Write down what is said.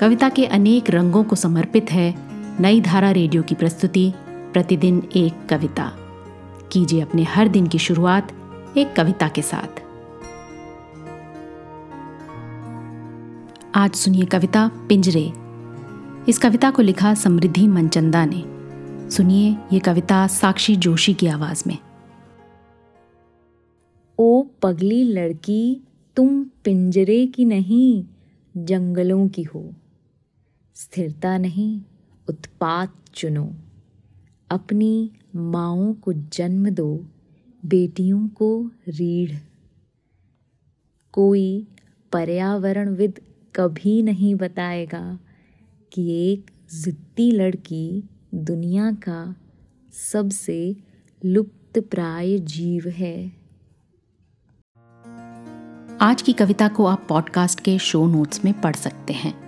कविता के अनेक रंगों को समर्पित है नई धारा रेडियो की प्रस्तुति, प्रतिदिन एक कविता। कीजिए अपने हर दिन की शुरुआत एक कविता के साथ। आज सुनिए कविता पिंजरे। इस कविता को लिखा समृद्धि मनचंदा ने। सुनिए ये कविता साक्षी जोशी की आवाज़ में। ओ पगली लड़की, तुम पिंजरे की नहीं, जंगलों की हो। स्थिरता नहीं, उत्पात चुनो। अपनी माओ को जन्म दो, बेटियों को रीढ़। कोई पर्यावरणविद कभी नहीं बताएगा कि एक जिद्दी लड़की दुनिया का सबसे लुप्त प्राय जीव है। आज की कविता को आप पॉडकास्ट के शो नोट्स में पढ़ सकते हैं।